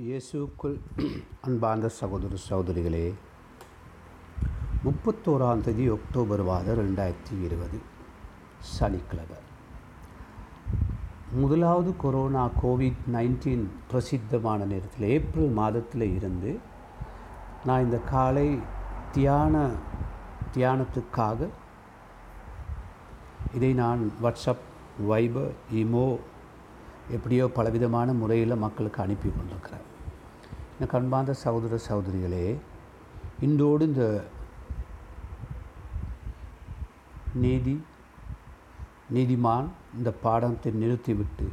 கிறிஸ்து இயேசுக்குள் அன்பார்ந்த சகோதர சகோதரிகளே முப்பத்தோராம் தேதி அக்டோபர் மாதம் ரெண்டாயிரத்தி இருபது சனிக்கிழமை. முதலாவது கொரோனா கோவிட் நைன்டீன் பிரசித்தமான நேரத்தில் ஏப்ரல் மாதத்தில் இருந்து நான் இந்த காலை தியான தியானத்துக்காக இதை நான் வாட்ஸ்அப் வைபர் இமோ எப்படியோ பலவிதமான முறையில் மக்களுக்கு அனுப்பி கொண்டிருக்கிறேன். இந்த கண்பார்ந்த சகோதர சகோதரிகளே இன்றோடு இந்த நீதி நீதிமான் இந்த பாடத்தை நிறுத்திவிட்டு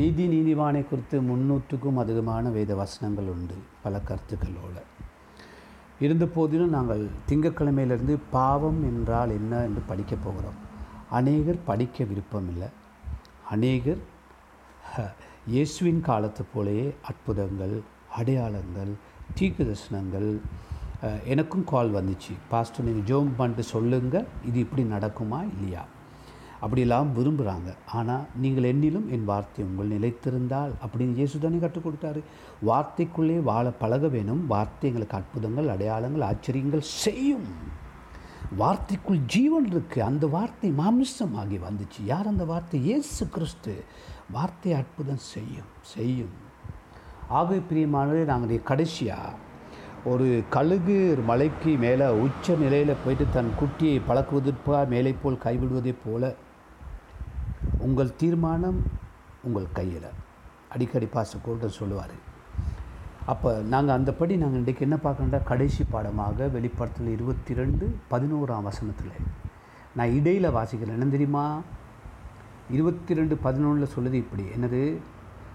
நீதி நீதிமானை குறித்து முன்னூற்றுக்கும் அதிகமான வேத வசனங்கள் உண்டு பல கருத்துக்களோடு. இருந்த போதிலும் நாங்கள் திங்கக்கிழமையிலிருந்து பாவம் என்றால் என்ன என்று படிக்கப் போகிறோம். அநேகர் படிக்க விருப்பமில்லை. அநேகர் இயேசுவின் காலத்து போலேயே அற்புதங்கள் அடையாளங்கள் தீக்கு தரிசனங்கள் எனக்கும் கால் வந்துச்சு. பாஸ்டர் நீங்கள் ஜோம் பண்ணிட்டு சொல்லுங்கள் இது இப்படி நடக்குமா இல்லையா? அப்படிலாம் விரும்புகிறாங்க ஆனால் நீங்கள் என்னிலும் என் வார்த்தை உங்கள் நிலைத்திருந்தால் அப்படின்னு இயேசு தானே கற்றுக் கொடுத்தாரு. வார்த்தைக்குள்ளே வாழ பழக வேணும். வார்த்தை எங்களுக்கு அற்புதங்கள் அடையாளங்கள் ஆச்சரியங்கள் செய்யும். வார்த்தைக்குள் ஜீவன் இருக்குது அந்த வார்த்தை மாமிசமாகி வந்துச்சு. யார் அந்த வார்த்தை? இயேசு கிறிஸ்து. வார்த்தை அற்புதம் செய்யும் செய்யும். ஆகவே பிரியமானது நாங்கள் கடைசியாக ஒரு கழுகு மலைக்கு மேலே உச்ச நிலையில் போயிட்டு தன் குட்டியை பழக்குவதற்காக மேலே போல் கைவிடுவதைப் போல உங்கள் தீர்மானம் உங்கள் கையில். அடிக்கடி பாசக்கோட்டு சொல்லுவார். அப்போ நாங்கள் அந்தப்படி நாங்கள் இன்றைக்கு என்ன பார்க்கணுண்டா கடைசி பாடமாக வெளிப்படத்தில் இருபத்தி ரெண்டு பதினோராம் வசனத்தில். நான் இடையில் வாசிக்கிறேன். என்ன தெரியுமா? இருபத்தி ரெண்டு பதினொன்றில் சொல்லுது இப்படி. என்னது?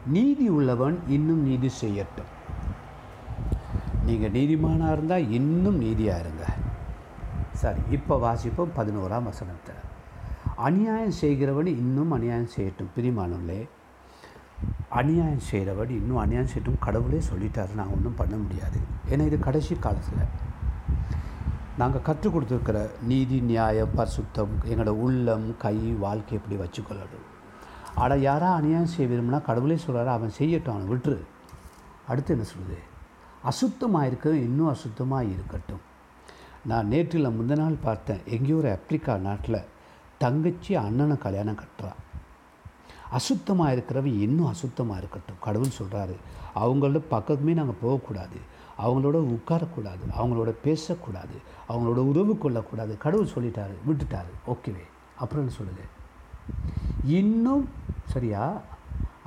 நீதி உள்ளவன் இன்னும் நீதி செய்யட்டும். நீங்கள் நீதிமானாக இருந்தால் இன்னும் நீதியாக இருங்க. சரி இப்போ வாசிப்போம் பதினோராம் வசனத்தை. அநியாயம் செய்கிறவன் இன்னும் அநியாயம் செய்யட்டும். பிரிமானங்களே அநியாயம் செய்கிறவன் இன்னும் அநியாயம் செய்யட்டும். கடவுளே சொல்லிட்டாரு நாங்கள் ஒன்றும் பண்ண முடியாது. ஏன்னா இது கடைசி காலத்தில். நாங்கள் கற்றுக் கொடுத்துருக்கிற நீதி நியாயம் பரிசுத்தம் எங்களோட உள்ளம் கை வாழ்க்கை எப்படி வச்சுக்கொள்ளணும்? ஆனால் யாராக அநியாயம் செய்ய விரும்பினா கடவுளே சொல்கிறாரு அவன் செய்யட்டும் அவனை விட்டுரு. அடுத்து என்ன சொல்லுது? அசுத்தமாக இருக்க இன்னும் அசுத்தமாக இருக்கட்டும் நான் நேற்றில் முந்த நாள் பார்த்தேன் எங்கேயோ ஒரு ஆப்ரிக்கா நாட்டில் தங்கச்சி அண்ணனை கல்யாணம் கட்டுறான் அசுத்தமாக இருக்கிறவன் இன்னும் அசுத்தமாக இருக்கட்டும் கடவுள் சொல்கிறாரு அவங்களோட பக்கத்துமே நாங்கள் போகக்கூடாது. அவங்களோட உட்காரக்கூடாது அவங்களோட பேசக்கூடாது அவங்களோட உறவு கொள்ளக்கூடாது. கடவுள் சொல்லிட்டாரு விட்டுட்டாரு. ஓகேவே. அப்புறம் என்ன சொல்லுது? இன்னும் சரியா?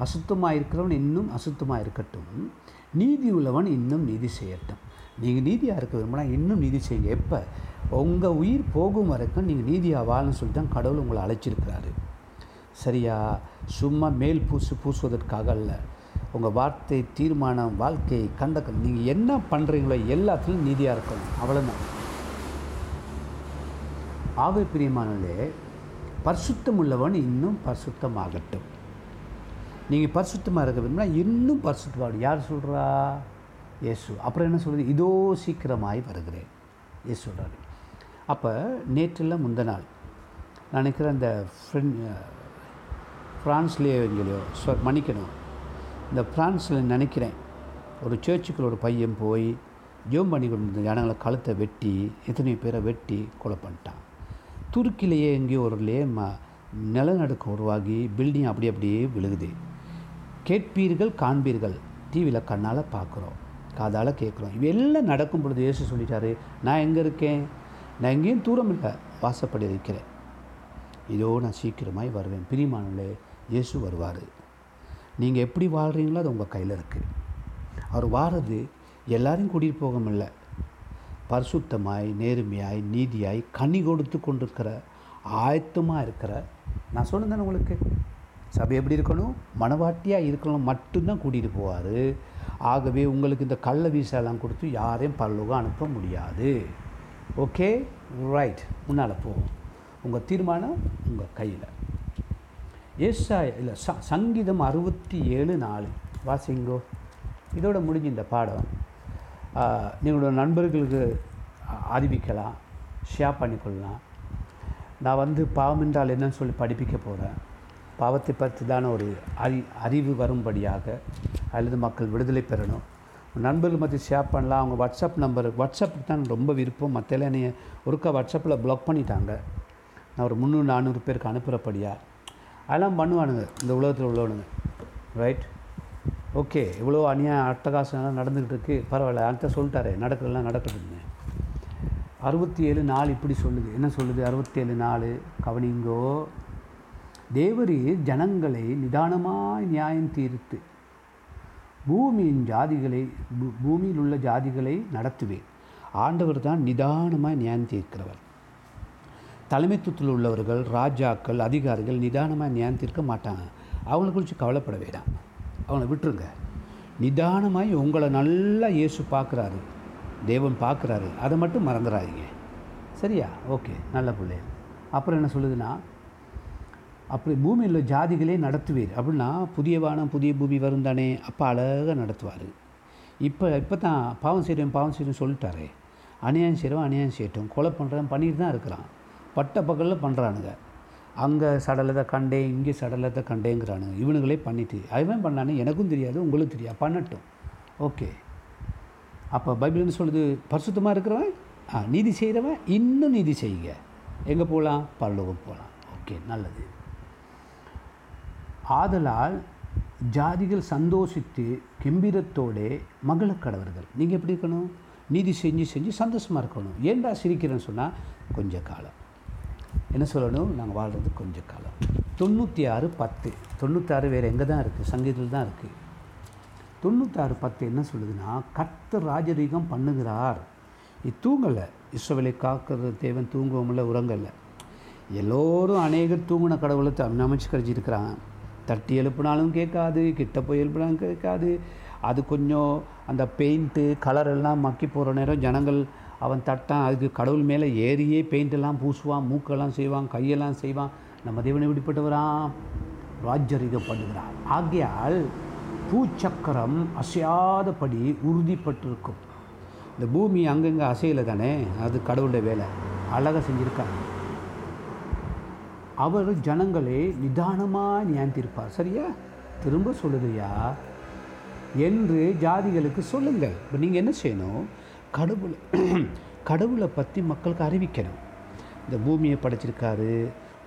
அசுத்தமாக இருக்கிறவன் இன்னும் அசுத்தமாக இருக்கட்டும் நீதி உள்ளவன் இன்னும் நீதி செய்யட்டும். நீங்கள் நீதியாக இருக்க விரும்பினா இன்னும் நீதி செய்யுங்க. எப்போ? உங்கள் உயிர் போகும் வரைக்கும் நீங்கள் நீதியாக வாழன்னு சொல்லி தான் கடவுள் உங்களை அழைச்சிருக்கிறாரு. சரியா? சும்மா மேல் பூசு பூசுவதற்காக அல்ல. உங்கள் வார்த்தை தீர்மானம் வாழ்க்கை கண்டக்கம் நீங்கள் என்ன பண்ணுறீங்களோ எல்லாத்துலேயும் நீதியாக இருக்கணும். அவ்வளோதான் ஆக பிரியமானே பரிசுத்தம் உள்ளவன் இன்னும் பரிசுத்தமாகட்டும். நீங்கள் பரிசுத்தமாக இருக்க விரும்பினா இன்னும் பரிசுத்தமாகணும் யார் சொல்கிறா இயேசு. அப்புறம் என்ன சொல்கிறது இதோ சீக்கிரமாய் வருகிறேன். இயேசு சொல்கிறாரு அப்போ நேற்றில் முந்த நாள். நான் நினைக்கிறேன் அந்த ஃப்ரெண்ட் ஃப்ரான்ஸ்லேயோ எங்கேயோ சொ மன்னிக்கணும். இந்த ஃப்ரான்ஸில் நினைக்கிறேன். ஒரு சேர்ச்சுக்குள்ள ஒரு பையன் போய் ஜோம் பண்ணி கொண்டு ஜனங்களை கழுத்தை வெட்டி எத்தனையோ பேரை வெட்டி கொலை பண்ணிட்டான். துருக்கிலேயே எங்கேயோ ஒருலே ம நிலநடுக்கம் உருவாகி பில்டிங் அப்படி அப்படியே விழுகுது. கேட்பீர்கள் காண்பீர்கள். டிவியில் கண்ணால் பார்க்குறோம் காதால் கேட்குறோம் இவையெல்லாம் நடக்கும் பொழுது ஏசு சொல்லிட்டாரு நான் எங்கே இருக்கேன்? நான் எங்கேயும் தூரம் இல்லை. வாசப்படி இருக்கிறேன். இதோ நான் சீக்கிரமாய் வருவேன். பிரிமானங்களே இயேசு வருவார். நீங்கள் எப்படி வாழ்கிறீங்களோ அது உங்கள் கையில் இருக்குது அவர் வாரது எல்லாரையும் கூட்டிகிட்டு போக முடியல. பரிசுத்தமாய் நேர்மையாய் நீதியாய் கனி கொடுத்து கொண்டிருக்கிற ஆயத்தமாக இருக்கிற நான் சொன்னேன் உங்களுக்கு? சபை எப்படி இருக்கணும்? மனவாட்டியாக இருக்கணும் மட்டும்தான் கூட்டிகிட்டு போவார். ஆகவே உங்களுக்கு இந்த கள்ள வீசாலாம் கொடுத்து யாரையும் பரலோகம் அனுப்ப முடியாது. ஓகே ரைட் முன்னால் போவோம் உங்கள் தீர்மானம் உங்கள் கையில். ஏசா இல்லை ச சங்கீதம் அறுபத்தி ஏழு நாலு. வாசிங்கோ. இதோட முடிஞ்சு இந்த பாடம். நீங்களோட நண்பர்களுக்கு அறிவிக்கலாம் ஷேர் பண்ணிக்கொள்ளலாம். நான் வந்து பாவம் என்றால் என்னன்னு சொல்லி படிப்பிக்க போகிறேன் பாவத்தை பற்றி தானே ஒரு அறி அறிவு வரும்படியாக அல்லது மக்கள் விடுதலை பெறணும். நண்பர்கள் மத்திய ஷேர் பண்ணலாம். அவங்க வாட்ஸ்அப் நம்பர் வாட்ஸ்அப் தான் ரொம்ப விருப்பம். மற்ற என்னைய ஒருக்கா வாட்ஸ்அப்பில் ப்ளாக் பண்ணிட்டாங்க. நான் ஒரு முந்நூறு நானூறு பேருக்கு அனுப்புகிறபடியா அதெல்லாம் பண்ணுவானுங்க. இந்த உலகத்தில் உள்ளவனுங்க. ரைட் ஓகே இவ்வளோ அநியாயம் அட்டகாசம் நடந்துக்கிட்டு இருக்குது பரவாயில்ல அடுத்த சொல்லிட்டாரே நடக்கிறதெல்லாம் நடக்கிறதுங்க அறுபத்தி ஏழு நாள் இப்படி சொல்லுது. என்ன சொல்லுது? அறுபத்தி ஏழு நாள் கவனிங்கோ. தேவரீர் ஜனங்களை நிதானமாய் நியாயம் தீர்த்து பூமியின் ஜாதிகளை பூமியில் உள்ள ஜாதிகளை நடத்துவேன் ஆண்டவர் தான் நிதானமாக நியாயம் தீர்க்கிறவர். தலைமைத்துவத்தில் உள்ளவர்கள் ராஜாக்கள் அதிகாரிகள் நிதானமாக நியாயம் தீர்க்க மாட்டாங்க. அவங்கள குறித்து கவலைப்பட வேண்டாம். அவனை விட்டுருங்க. நிதானமாய் உங்களை நல்லா இயேசு பார்க்குறாரு. தேவன் பார்க்குறாரு. அதை மட்டும் மறந்துடாதீங்க சரியா? ஓகே. நல்ல பிள்ளை அப்புறம் என்ன சொல்லுதுன்னா அப்படி பூமியில் உள்ள ஜாதிகளே நடத்துவீர். அப்படின்னா புதிய வானம் புதிய பூமி வரும் தானே. அப்போ அழகாக நடத்துவார். இப்போ இப்போ தான் பாவம் செய்கிறேன் பாவம் செய்கிறவன் சொல்லிட்டாரே. அநியாயம் செய்கிறவன் அநியாயம் செய்யட்டும். கொலை பண்ணுறவன் பண்ணிட்டு தான் இருக்கிறான். பட்ட பகலில் பண்ணுறானுங்க அங்கே சடலத்தை கண்டேன் இங்கே சடலத்தை கண்டேங்கிறானுங்க. இவனுங்களே பண்ணிட்டு அவன் பண்ணானே எனக்கும் தெரியாது உங்களுக்கும் தெரியாது பண்ணட்டும். ஓகே. அப்போ பைபிள் என்ன சொல்லுது? பரிசுத்தமாக இருக்கிறவன்? ஆ நீதி செய்கிறவன் இன்னும் நீதி செய்யுங்க. எங்கே போகலாம் பல்லவம் போகலாம் ஓகே நல்லது. ஆதலால் ஜாதிகள் சந்தோஷித்து கெம்பீரத்தோடே மகளக் கடவர்கள் நீங்கள் எப்படி இருக்கணும்? நீதி செஞ்சு செஞ்சு சந்தோஷமாக இருக்கணும். ஏன்டா சிரிக்கிறேன்னு சொன்னால் கொஞ்ச காலம். என்ன சொல்லணும்? நாங்கள் வாழ்கிறது கொஞ்ச காலம். தொண்ணூற்றி ஆறு பத்து. தொண்ணூற்றாறு வேறு எங்கே தான் இருக்குது சங்கீதத்தில் தான் இருக்குது தொண்ணூற்றாறு பத்து என்ன சொல்லுதுன்னா கர்த்தர் ராஜரீகம் பண்ணுகிறார். இது தூங்கலை. இஸ்ரவேலை காக்கிறது தேவன் தூங்குவோம்ல இல்லை உறங்கலை. எல்லோரும் அநேகர் தூங்கின கடவுளை அமைச்சு கழிச்சிருக்கிறாங்க தட்டி எழுப்பினாலும் கேட்காது கிட்ட போய் எழுப்பினாலும் கேட்காது. அது கொஞ்சம் அந்த பெயிண்ட்டு கலர் எல்லாம் மக்கி போகிற நேரம் ஜனங்கள் அவன் தட்டான் அதுக்கு கடவுள் மேலே ஏறியே பெயிண்ட் எல்லாம் பூசுவான் மூக்கெல்லாம் செய்வான் கையெல்லாம் செய்வான். நம்ம தேவனை விடுபட்டவரான் ராஜ்யரிகம் ஆகையால் பூச்சக்கரம் அசையாதபடி உறுதிப்பட்டிருக்கும். இந்த பூமி அங்கங்கே அசையலை தானே அது கடவுளுடைய வேலை. அழகாக செஞ்சுருக்காங்க அவர் ஜனங்களை நிதானமாக நியாந்திருப்பார் சரியா? திரும்ப சொல்லுதையா என்று ஜாதிகளுக்கு சொல்லுங்கள். இப்போ நீங்கள் என்ன செய்யணும்? கடவுள் கடவுளை பற்றி மக்களுக்கு அறிவிக்கணும். இந்த பூமியை படைச்சிருக்காரு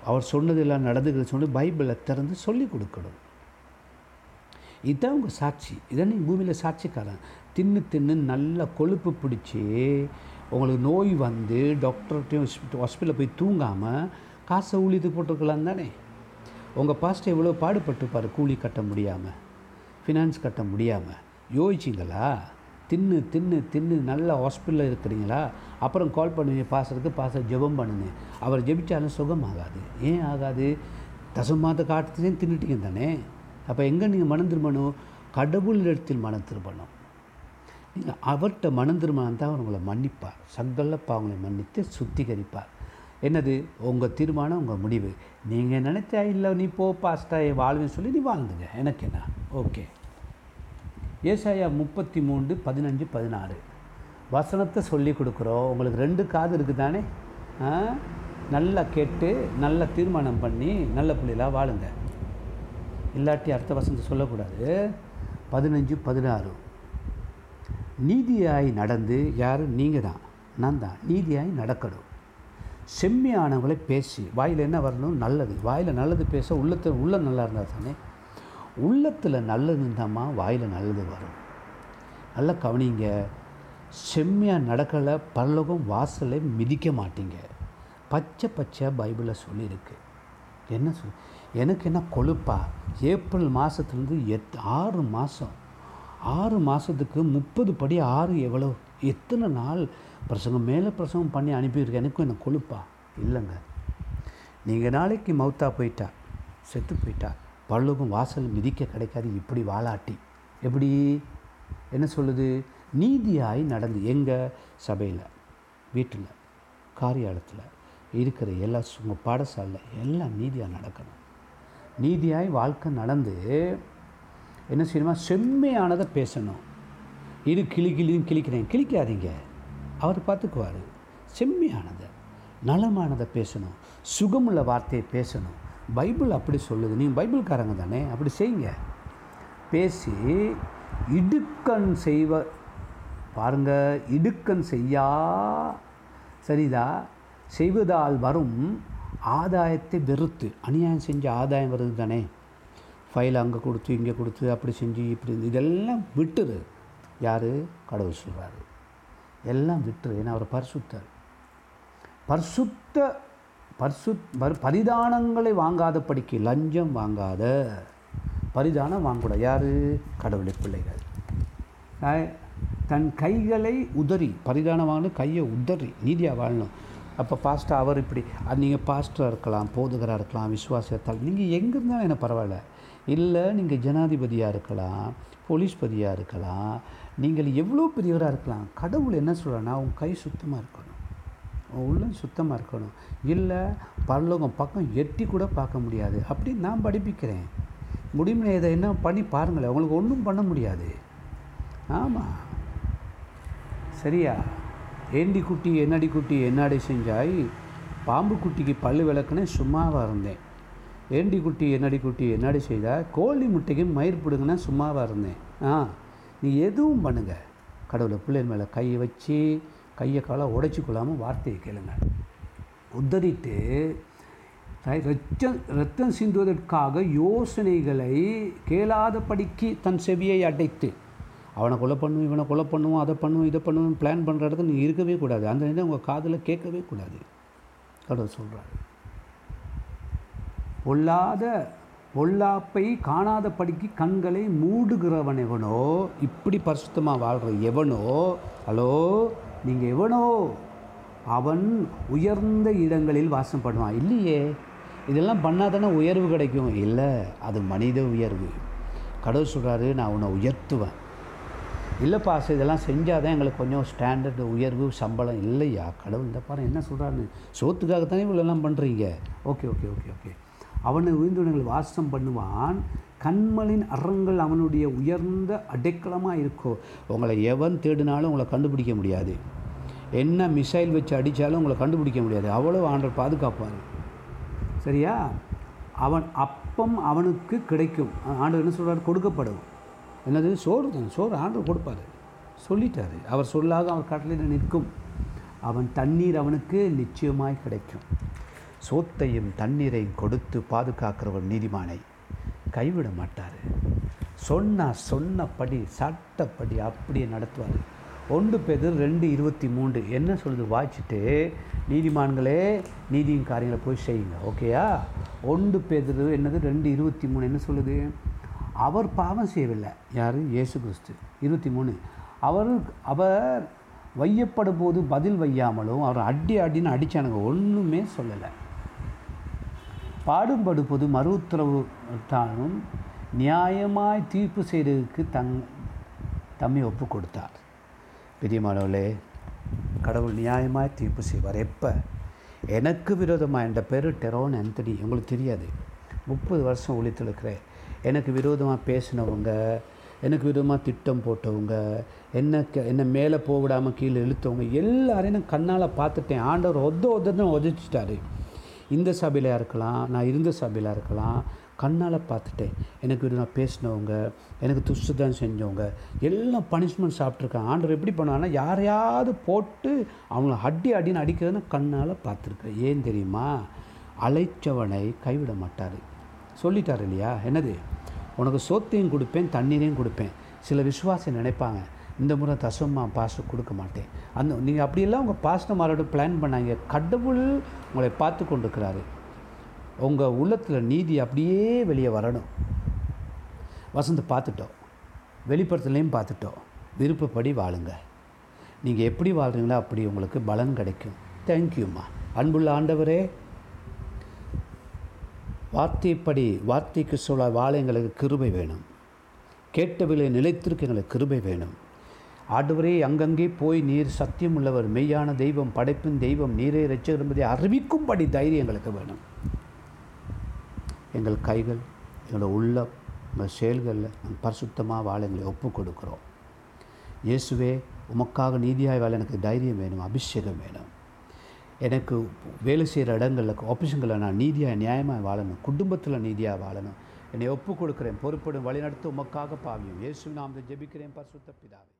அவர் சொன்னதெல்லாம் நடந்துக்கிறது சொல்லி பைபிளை திறந்து சொல்லி கொடுக்கணும். இதுதான் உங்கள் சாட்சி. இதான் நீங்கள் பூமியில் சாட்சிக்காரன். தின்னு தின்னு நல்ல கொழுப்பு பிடிச்சி உங்களுக்கு நோய் வந்து டாக்டர்கிட்டையும் ஹாஸ்பிட்டலில் போய் தூங்காமல் காசை ஊழியத்துக்கு போட்டிருக்கலாம் தானே? உங்கள் பாஸ்ட்டை எவ்வளோ பாடுபட்டுப்பார் கூலி கட்ட முடியாமல் ஃபினான்ஸ் கட்ட முடியாமல் யோசிச்சிங்களா? தின்னு தின்னு தின்னு நல்ல ஹாஸ்பிட்டலில் இருக்கிறீங்களா? அப்புறம் கால் பண்ணுவீங்க பாசருக்கு பாச ஜெபம் பண்ணுங்க. அவர் ஜெபித்தாலும் சுகம் ஆகாது ஏன் ஆகாது? தசமாத காட்டுத்தையும் தின்னுட்டீங்க தானே? அப்போ எங்கே நீங்கள் மனம் திரும்பணும்? கடவுள் இடத்தில் மனம் திரும்பணும். நீங்கள் அவர்கிட்ட மனம் திருமணம் தான் உங்களை மன்னிப்பார். சங்கல்லப்பா அவங்களை மன்னித்து சுத்திகரிப்பார். என்னது? உங்கள் தீர்மானம் உங்கள் முடிவு. நீங்கள் நினைச்சா இல்லை நீ போ பாஸ்டா வாழ்வேன்னு சொல்லி நீ வாழ்ந்துங்க எனக்கு என்ன? ஓகே ஏசாயா முப்பத்தி மூன்று பதினஞ்சு பதினாறு. வசனத்தை சொல்லி கொடுக்குறோம். உங்களுக்கு ரெண்டு காது இருக்குது தானே? நல்லா கேட்டு நல்லா தீர்மானம் பண்ணி நல்ல பிள்ளைகளாக வாழுங்க. இல்லாட்டி அடுத்த வசனத்தை சொல்லக்கூடாது. பதினஞ்சு பதினாறு. நீதியாய் நடந்து யார்? நீங்கள் தான். நான் தான். நீதியாய் நடக்கணும். செம்மியானவங்களை பேசி வாயில் என்ன வரணும்? நல்லது. வாயில் நல்லது பேச உள்ளத்தில் உள்ள நல்லா இருந்தால் தானே? உள்ளத்தில் நல்லது இருந்தாம்மா வாயில் நல்லது வரும். நல்லா கவனிங்க. செம்மையாக நடக்கலை பரலோகம் வாசலை மிதிக்க மாட்டீங்க. பச்சை பச்சை பைபிளில் சொல்லியிருக்கு. என்ன சொல் எனக்கு என்ன கொழுப்பா? ஏப்ரல் மாதத்துலேருந்து எத் ஆறு மாதம் ஆறு மாதத்துக்கு முப்பது படி ஆறு எவ்வளோ எத்தனை நாள் பிரசங்கம் மேலே பிரசங்கம் பண்ணி அனுப்பியிருக்கேன் எனக்கும் என்ன கொழுப்பா? இல்லைங்க. நீங்கள் நாளைக்கு மவுத்தா போயிட்டா செத்து போயிட்டா? பரலோகம் வாசல் மிதிக்க கிடைக்காது இப்படி வாலாட்டி எப்படி? என்ன சொல்லுது? நீதியாய் நடந்து எங்கள் சபையில் வீட்டில் காரியாலயத்தில் இருக்கிற எல்லா உங்கள் பாடசாலையில் எல்லாம் நீதியாக நடக்கணும். நீதியாய் வாழ்க்கை நடந்து என்ன செய்யணுமா? செம்மையானதை பேசணும். இது கிளி கிளியும் கிளிக்கிறேன். கிளிக்காதீங்க. அவர் பார்த்துக்குவார். செம்மையானதை நலமானதை பேசணும். சுகமுள்ள வார்த்தையை பேசணும். பைபிள் அப்படி சொல்லுது. நீங்கள் பைபிள்காரங்க தானே? அப்படி செய்யுங்க. பேசி இடுக்கண் செய்வ பாருங்க இடுக்கண் செய்யா சரிதா? செய்வதால் வரும் ஆதாயத்தை வெறுத்து. அநியாயம் செஞ்ச ஆதாயம் வருது தானே? ஃபைல் அங்கே கொடுத்து இங்கே கொடுத்து அப்படி செஞ்சு இப்படி இதெல்லாம் விட்டுரு. யார்? கடவுள் சொல்கிறாரு எல்லாம் விட்டுரு. ஏன்னா அவர் பரிசுத்தர். பரிசுத்த பர்சு பரி- பரிதானங்களை வாங்காதபடிக்கு லஞ்சம் வாங்காத. பரிதானம் வாங்கக்கூடாது யார்? கடவுளை பிள்ளைகள். தன் கைகளை உதறி பரிதானம் வாங்கணும் கையை உதறி நீதியாக வாழணும். அப்போ பாஸ்டர் அவர் இப்படி அது நீங்கள் பாஸ்டராக இருக்கலாம் போதுகராக இருக்கலாம் விசுவாசத்தால் நீங்கள் எங்கே இருந்தாலும் எனக்கு பரவாயில்ல. இல்லை நீங்கள் ஜனாதிபதியாக இருக்கலாம் போலீஸ்பதியாக இருக்கலாம் நீங்கள் எவ்வளோ பெரியவராக இருக்கலாம். கடவுள் என்ன சொல்கிறான்னா உங்கள் கை சுத்தமாக இருக்கணும். உள்ளம் சுத்தமாக இருக்கணும். இல்லை பரலோகம் பக்கம் எட்டி கூட பார்க்க முடியாது. அப்படி நான் படிப்பிக்கிறேன். முடியுமே இதை என்ன பண்ணி பாருங்களேன். உங்களுக்கு ஒன்றும் பண்ண முடியாது. ஆமாம் சரியா? ஏண்டி குட்டி என்னடி குட்டி என்னாடி செஞ்சாய்? பாம்பு குட்டிக்கு பல்லு விளக்குனே சும்மாவாக இருந்தேன். ஏண்டி குட்டி என்னடி குட்டி என்னடி செய்தால் கோழி முட்டைக்கு மயிர் பிடுங்கினா சும்மாவாக இருந்தேன். ஆ நீ எதுவும் பண்ணுங்க. கடவுளை பிள்ளைங்க மேலே கையை வச்சு கையை காலை உடைச்சி கொள்ளாமல் வார்த்தையை கேளுங்க. உத்தரிட்டு ரத்தம் ரத்தம் சிந்துவதற்காக யோசனைகளை கேளாதபடிக்கு தன் செவியை அடைத்து அவனை கொலை பண்ணுவோம் இவனை கொலை பண்ணுவோம் அதை பண்ணுவோம் இதை பண்ணுவோம் பிளான் பண்ணுற இடத்துல நீ இருக்கவே கூடாது. அந்த நேரம் உங்கள் காதில் கேட்கவே கூடாது. கடவுள் சொல்கிறாரு பொல்லாத பொல்லாப்பை காணாதபடிக்கு கண்களை மூடுகிறவன் எவனோ இப்படி பரிசுத்தமாக வாழ்கிற எவனோ ஹலோ நீங்கள் எவனோ? அவன் உயர்ந்த இடங்களில் வாசம் பண்ணுவான். இல்லையே. இதெல்லாம் பண்ணாதானே உயர்வு கிடைக்கும். இல்லை அது மனித உயர்வு. கடவுள் சொல்கிறாரு நான் உன்னை உயர்த்துவேன். இல்லைப்பா சார் இதெல்லாம் செஞ்சால் தான் எங்களுக்கு கொஞ்சம் ஸ்டாண்டர்டு உயர்வு சம்பளம் இல்லையா? கடவுள் இந்த பாரு என்ன சொல்கிறாருன்னு சோத்துக்காகத்தானே இவ்வளோலாம் பண்ணுறீங்க ஓகே ஓகே ஓகே ஓகே. அவனை உயர்ந்தவர்கள் வாசம் பண்ணுவான். கண்மலின் அறங்கள் அவனுடைய உயர்ந்த அடைக்கலமாக இருக்கோ உங்களை எவன் தேடினாலும் உங்களை கண்டுபிடிக்க முடியாது. என்ன மிசைல் வச்சு அடித்தாலும் உங்களை கண்டுபிடிக்க முடியாது. அவ்வளோ ஆண்டர் பாதுகாப்பார். சரியா? அவன் அப்பம் அவனுக்கு கிடைக்கும். ஆண்டவர் என்ன சொல்கிறார் கொடுக்கப்படும். என்னது? சோறு தான்? சோறு ஆண்டவர் கொடுப்பாரு. சொல்லிட்டார். அவர் சொல்லாக அவர் கட்டளையில் நிற்கும். அவன் தண்ணீர் அவனுக்கு நிச்சயமாய் கிடைக்கும். சோத்தையும் தண்ணீரையும் கொடுத்து பாதுகாக்கிறவர் நீதிமானை கைவிட மாட்டார். சொன்னால் சொன்னபடி சட்டப்படி அப்படியே நடத்துவார். ஒன்று பேர் ரெண்டு இருபத்தி மூன்று. என்ன சொல்லுது? வாய்ச்சிட்டு நீதிமான்களே நீதியின் காரியங்களை போய் செய்யுங்க. ஓகேயா ஒன்று பேர் என்னது? ரெண்டு இருபத்தி மூணு. என்ன சொல்லுது? அவர் பாவம் செய்யவில்லை. யார்? இயேசு கிறிஸ்து. இருபத்தி மூணு. அவர் அவர் வையப்படும் போது பதில் வையாமலும் அவர் அடி அடின்னு அடித்தானுங்க ஒன்றுமே சொல்லலை. பாடுபடுப்பது மறு உத்தரவு தானும் நியாயமாய் தீர்ப்பு செய்ததுக்கு தங் தம்மை ஒப்பு கொடுத்தார். பெரியமானவர்களே கடவுள் நியாயமாய் தீர்ப்பு செய்வார். எப்போ? எனக்கு விரோதமாக என்ற பேர் டெரோன் ஆந்தனி. உங்களுக்கு தெரியாது. முப்பது வருஷம் ஒழித்திருக்கிறேன் எனக்கு விரோதமாக பேசினவங்க எனக்கு விரோதமாக திட்டம் போட்டவங்க என்ன க- என்னை மேலே போவிடாமல் கீழே இழுத்தவங்க எல்லாரையும் நான் கண்ணால் பார்த்துட்டேன். ஆண்டவர் ஒத்த ஒத்தன்னு உதச்சிட்டாரு. இந்த சபையிலையாக இருக்கலாம் நான் இருந்த சபையில் இருக்கலாம் கண்ணால் பார்த்துட்டேன். எனக்கு நான் பேசினவங்க எனக்கு துஷ்டதான் செஞ்சவங்க எல்லாம் பனிஷ்மெண்ட் சாப்பிட்ருக்காங்க ஆண்டவர் எப்படி பண்ணுவாங்கன்னா யாரையாவது போட்டு அவங்கள அடி அடின்னு அடிக்கிறதுன்னு கண்ணால் பார்த்துருக்கேன் ஏன் தெரியுமா? அழைச்சவனை கைவிட மாட்டார். சொல்லிட்டார் இல்லையா? என்னது? உனக்கு சோத்தையும் கொடுப்பேன் தண்ணீரையும் கொடுப்பேன். சில விசுவாசம் நினைப்பாங்க இந்த முறை தசமா பாஸ்ட் கொடுக்க மாட்டேன். அந்த நீங்கள் அப்படியெல்லாம் உங்கள் பாஸ்டமாரோட பிளான் பண்ணாங்க. கடவுள் உங்களை பார்த்து கொண்டிருக்கிறாரு. உங்கள் உள்ளத்தில் நீதி அப்படியே வெளியே வரணும். வசந்த பார்த்துட்டோம். வெளிப்புறத்துலேயும் பார்த்துட்டோம். விருப்பப்படி வாழுங்க. நீங்கள் எப்படி வாழ்கிறீங்களோ அப்படி உங்களுக்கு பலன் கிடைக்கும். தேங்க்யூம்மா அன்புள்ள ஆண்டவரே வார்த்தைப்படி வார்த்தைக்கு சொல்ல வாழ எங்களுக்கு கிருபை வேணும். கேட்டவில்லை நிலைத்திருக்க எங்களுக்கு கிருபை வேணும். ஆண்டவரே அங்கங்கே போய் நீர் சத்தியம் உள்ளவர் மெய்யான தெய்வம் படைப்பின் தெய்வம் நீரே ரச்சகர் என்பதை அறிவிக்கும்படி தைரியம் எங்களுக்கு வேணும். எங்கள் கைகள் எங்களோட உள்ள எங்கள் செயல்களில் நாங்கள் பரிசுத்தமாக வாழ எங்களை ஒப்பு கொடுக்குறோம். இயேசுவே உமக்காக நீதியாய் வாழ எனக்கு தைரியம் வேணும் அபிஷேகம் வேணும். எனக்கு வேலை செய்கிற இடங்களில் ஆஃபீஸுங்களில் நான் நீதியாக நியாயமாக வாழணும் குடும்பத்தில் நீதியாக வாழணும். என்னை ஒப்பு கொடுக்குறேன் பொறுப்படும் வழிநடத்த உமக்காக பாவியும். இயேசு நாம் ஜெபிக்கிறேன் பரிசுத்த பிதாவே.